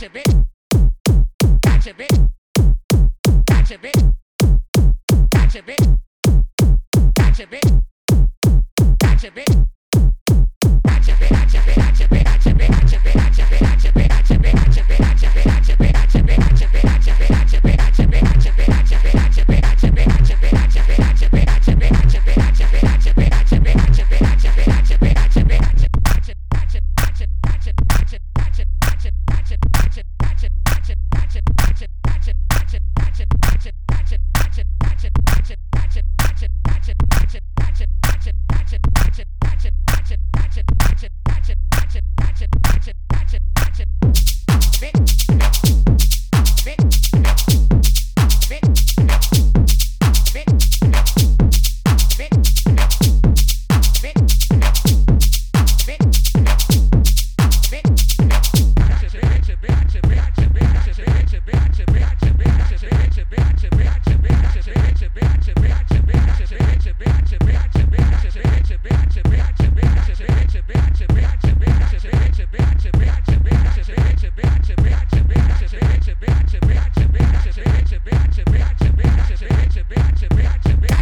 Gotcha, bitch. Gotcha, bitch. Gotcha, bit. Gotcha, bitch. Gotcha, bitch. Gotcha, bit.